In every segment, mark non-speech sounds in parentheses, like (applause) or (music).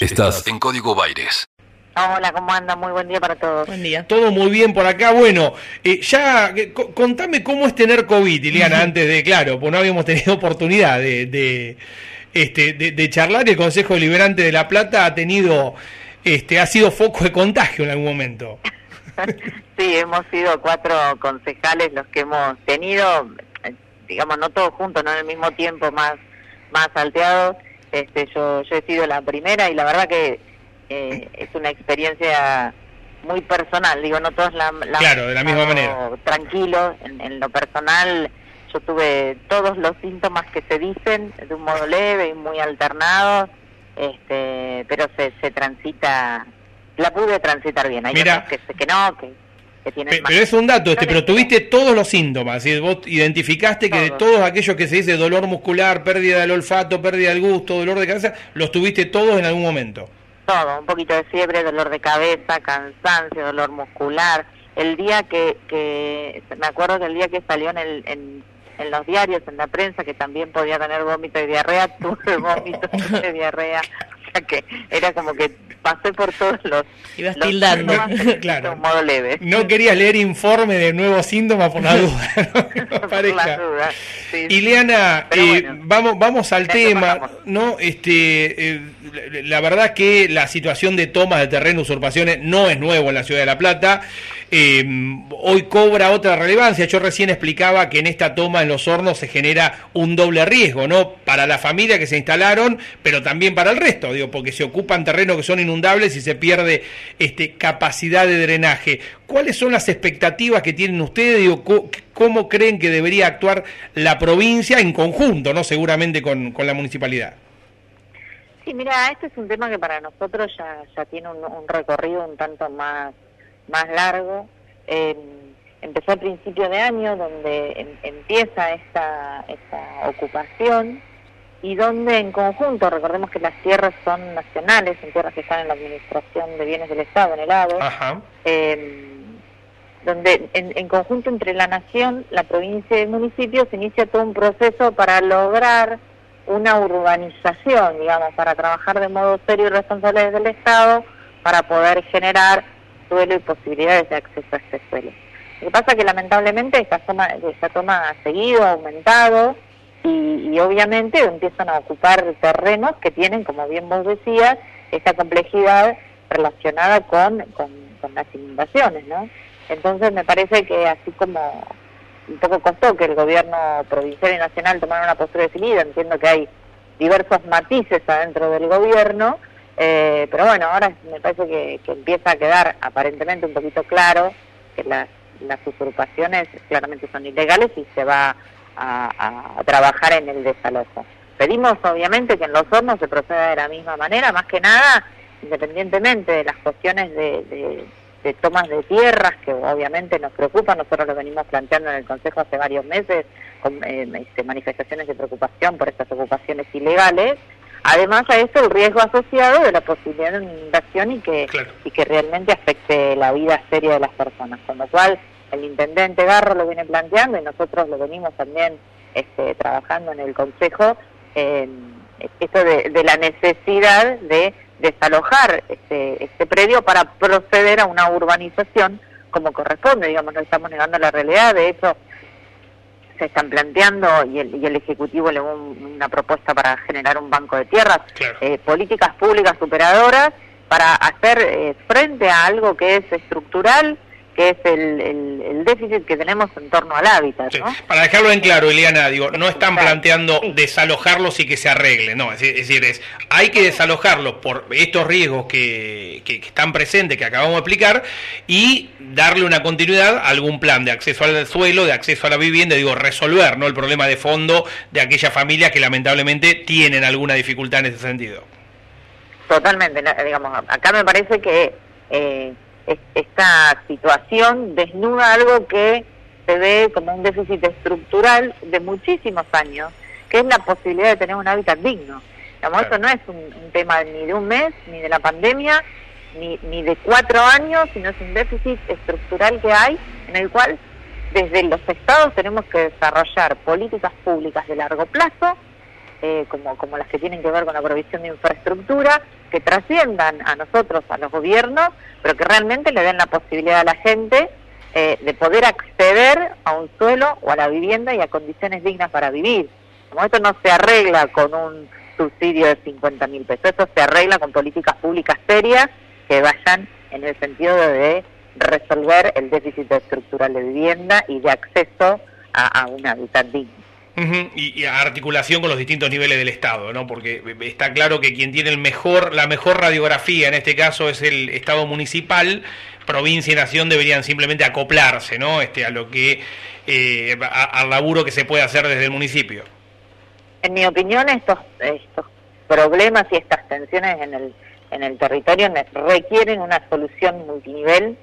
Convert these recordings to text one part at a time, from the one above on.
Estás en Código Baires. Hola, ¿cómo anda? Muy buen día para todos. Buen día. Todo muy bien por acá. Bueno, eh, ya eh, co- contame cómo es tener COVID, Iliana, (laughs) antes de, claro, pues no habíamos tenido oportunidad de, de, este, de, de charlar. El Consejo Deliberante de La Plata ha tenido, este, ha sido foco de contagio en algún momento. (laughs) Sí, hemos sido cuatro concejales los que hemos tenido, eh, digamos, no todos juntos, no en el mismo tiempo, más, más salteados. Este, yo, yo he sido la primera y la verdad que eh, es una experiencia muy personal. Digo, no todos la, la Claro, de la misma manera. estado Tranquilos, en, en lo personal, yo tuve todos los síntomas que se dicen de un modo leve y muy alternados, este, pero se, se transita, la pude transitar bien. Hay Mira. otros que, que no, que, que tienen Pe- más Pero es un dato, este, pero tuviste todos los síntomas. ¿sí? Vos identificaste que de Todos. todos aquellos que se dice dolor muscular, pérdida del olfato, pérdida del gusto, dolor de cabeza, los tuviste todos en algún momento. todo, un poquito de fiebre, dolor de cabeza, cansancio, dolor muscular. El día que, que me acuerdo que el día que salió en, el, en, en los diarios, en la prensa, que también podía tener vómito y diarrea, (laughs) tuve vómito (laughs) y diarrea. O sea que era como que pasé por todos los... Ibas los tildando. (laughs) Claro. un modo leve. No querías leer informe de nuevos síntomas por la (laughs) duda. ¿no? Por las dudas, sí. Ileana, eh, bueno. vamos, vamos al tema. ¿no? Este, eh, la- la verdad que la situación de tomas de terreno, usurpaciones, no es nuevo en la ciudad de La Plata. Eh, hoy cobra otra relevancia. Yo recién explicaba que en esta toma en los hornos se genera un doble riesgo, ¿no? Para la familia que se instalaron, pero también para el resto, digo, porque se ocupan terrenos que son inundables y se pierde este, capacidad de drenaje. ¿Cuáles son las expectativas que tienen ustedes? Digo, ¿Cómo creen que debería actuar la provincia en conjunto, no seguramente con, con la municipalidad? Sí, mira, este es un tema que para nosotros ya, ya tiene un recorrido un tanto más, más largo. Eh, empezó a principio de año, donde em- empieza esta, esta ocupación y donde en conjunto, recordemos que las tierras son nacionales, son tierras que están en la Administración de Bienes del Estado, en el ADO, Ajá. eh, donde en, en conjunto entre la nación, la provincia y el municipio se inicia todo un proceso para lograr una urbanización, digamos, para trabajar de modo serio y responsable desde el Estado para poder generar suelo y posibilidades de acceso a este suelo. Lo que pasa es que lamentablemente esta toma, esta toma ha seguido, ha aumentado y, y obviamente empiezan a ocupar terrenos que tienen, como bien vos decías, esta complejidad relacionada con, con, con las inundaciones, ¿no? Entonces me parece que así como un poco costó que el gobierno provincial y nacional tomara una postura definida, entiendo que hay diversos matices adentro del gobierno, eh, pero bueno, ahora me parece que, empieza a quedar aparentemente un poquito claro que las, usurpaciones claramente son ilegales y se va a, trabajar en el desalojo. Pedimos obviamente que en los hornos se proceda de la misma manera, más que nada, independientemente de las cuestiones de tomas de tierras, que obviamente nos preocupan, nosotros lo venimos planteando en el Consejo hace varios meses, con eh, este, manifestaciones de preocupación por estas ocupaciones ilegales. Además a eso el riesgo asociado de la posibilidad de una inundación y que, Claro. y que realmente afecte la vida seria de las personas. Con lo cual el intendente Garro lo viene planteando y nosotros lo venimos también este, trabajando en el Consejo, eh, esto de, de la necesidad de desalojar este, este predio para proceder a una urbanización como corresponde, digamos, no estamos negando la realidad, de hecho se están planteando y el, y el Ejecutivo le un- una propuesta para generar un banco de tierras, Claro. eh, políticas públicas superadoras para hacer eh, frente a algo que es estructural, que es el, el- el déficit que tenemos en torno al hábitat, Sí. ¿no? Para dejarlo en claro, Eliana, digo, no están planteando Sí. desalojarlos y que se arregle, no, es decir, es, decir, es- hay que desalojarlos por estos riesgos que, que- que están presentes, que acabamos de explicar, y darle una continuidad a algún plan de acceso al suelo, de acceso a la vivienda, digo, resolver ¿no? el problema de fondo de aquellas familias que lamentablemente tienen alguna dificultad en ese sentido. Totalmente, digamos, acá me parece que eh, esta situación desnuda algo que se ve como un déficit estructural de muchísimos años, que es la posibilidad de tener un hábitat digno. Digamos, Claro. Esto no es un, un tema ni de un mes, ni de la pandemia, ni, ni de cuatro años, sino es un déficit estructural que hay en el cual desde los estados tenemos que desarrollar políticas públicas de largo plazo eh, como, como las que tienen que ver con la provisión de infraestructura, que trasciendan a nosotros, a los gobiernos, pero que realmente le den la posibilidad a la gente eh, de poder acceder a un suelo o a la vivienda y a condiciones dignas para vivir. Como esto no se arregla con un subsidio de 50 mil pesos, esto se arregla con políticas públicas serias que vayan en el sentido de resolver el déficit estructural de vivienda y de acceso a, a un hábitat digno y, articulación con los distintos niveles del Estado, ¿no? Porque está claro que quien tiene el mejor, la mejor radiografía en este caso es el Estado municipal, provincia y nación deberían simplemente acoplarse, ¿no? Este, a lo que, eh, al laburo que se puede hacer desde el municipio. En mi opinión, estos, estos problemas y estas tensiones en el, en el territorio requieren una solución multinivel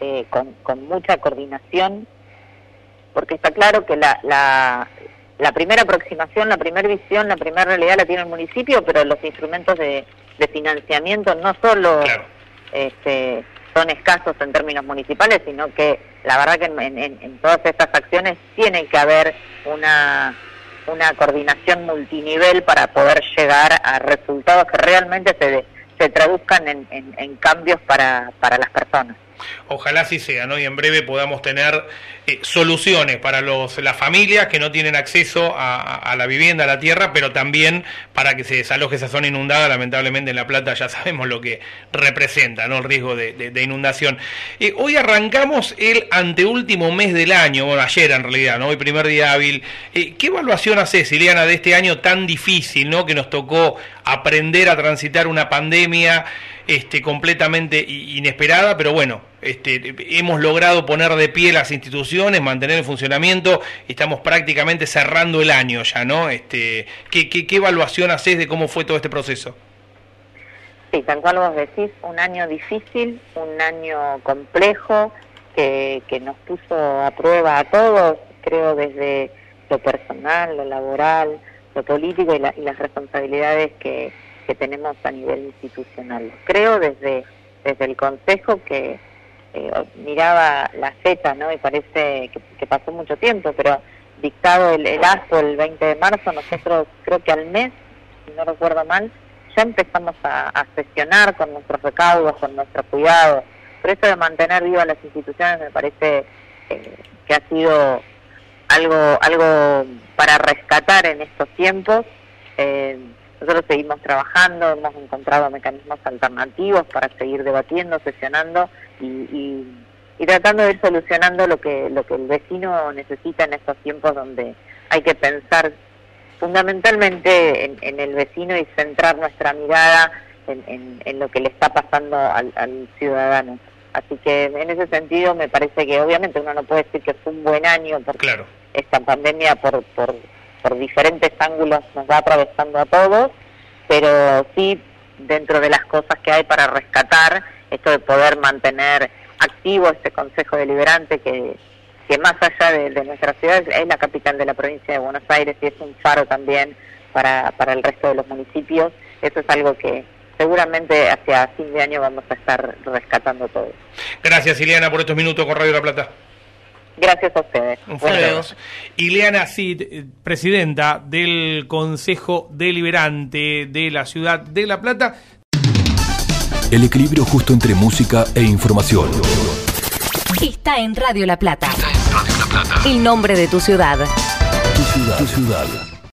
eh, con, con mucha coordinación porque está claro que la, la, la primera aproximación, la primera visión, la primera realidad la tiene el municipio, pero los instrumentos de, financiamiento no solo este, son escasos en términos municipales, sino que la verdad que en, todas estas acciones tiene que haber una, una coordinación multinivel para poder llegar a resultados que realmente se, se traduzcan en, en cambios para, para las personas. Ojalá así sea, ¿no? Y en breve podamos tener eh, soluciones para los, las familias que no tienen acceso a, la vivienda, a la tierra, pero también para que se desaloje esa zona inundada. Lamentablemente en La Plata ya (laughs) sabemos lo que representa, ¿no? El riesgo de, inundación. Eh, hoy arrancamos el anteúltimo mes del año, bueno, ayer en realidad, ¿no? Hoy primer día hábil. Eh, ¿Qué evaluación hace, Siliana, de este año tan difícil, ¿no? Que nos tocó aprender a transitar una pandemia este, completamente inesperada, pero bueno, este, hemos logrado poner de pie las instituciones, mantener el funcionamiento, estamos prácticamente cerrando el año ya, ¿no? Este, ¿qué, qué, evaluación haces de cómo fue todo este proceso? Sí, tal cual vos decís, un año difícil, un año complejo, que, que nos puso a prueba a todos, creo desde lo personal, lo laboral, lo político y, y las responsabilidades que, que tenemos a nivel institucional. Creo desde, desde el Consejo que eh, miraba la fecha, ¿no? Y parece que, pasó mucho tiempo, pero dictado el, el ASO el 20 de marzo, nosotros creo que al mes, si no recuerdo mal, ya empezamos a, a sesionar con nuestros recaudos, con nuestro cuidado. Por eso de mantener vivas las instituciones me parece eh, que ha sido algo, algo para rescatar en estos tiempos. Eh, nosotros seguimos trabajando, hemos encontrado mecanismos alternativos para seguir debatiendo, sesionando y, tratando de ir solucionando lo que, lo que el vecino necesita en estos tiempos donde hay que pensar fundamentalmente en, el vecino y centrar nuestra mirada en, lo que le está pasando al, ciudadano. Así que en ese sentido me parece que obviamente uno no puede decir que fue un buen año porque esta pandemia por, por por diferentes ángulos nos va atravesando a todos, pero sí dentro de las cosas que hay para rescatar, esto de poder mantener activo este Consejo Deliberante que, que más allá de, nuestra ciudad es la capital de la provincia de Buenos Aires y es un faro también para, para el resto de los municipios. Eso es algo que seguramente hacia fin de año vamos a estar rescatando todo. Gracias, Ileana, por estos minutos con Radio La Plata. Gracias a ustedes. Un Ileana Cid, eh, presidenta del Consejo Deliberante de la Ciudad de La Plata. El equilibrio justo entre música e información. Está en Radio La Plata. Está en Radio La Plata. El nombre de tu ciudad. Tu ciudad. Tu ciudad.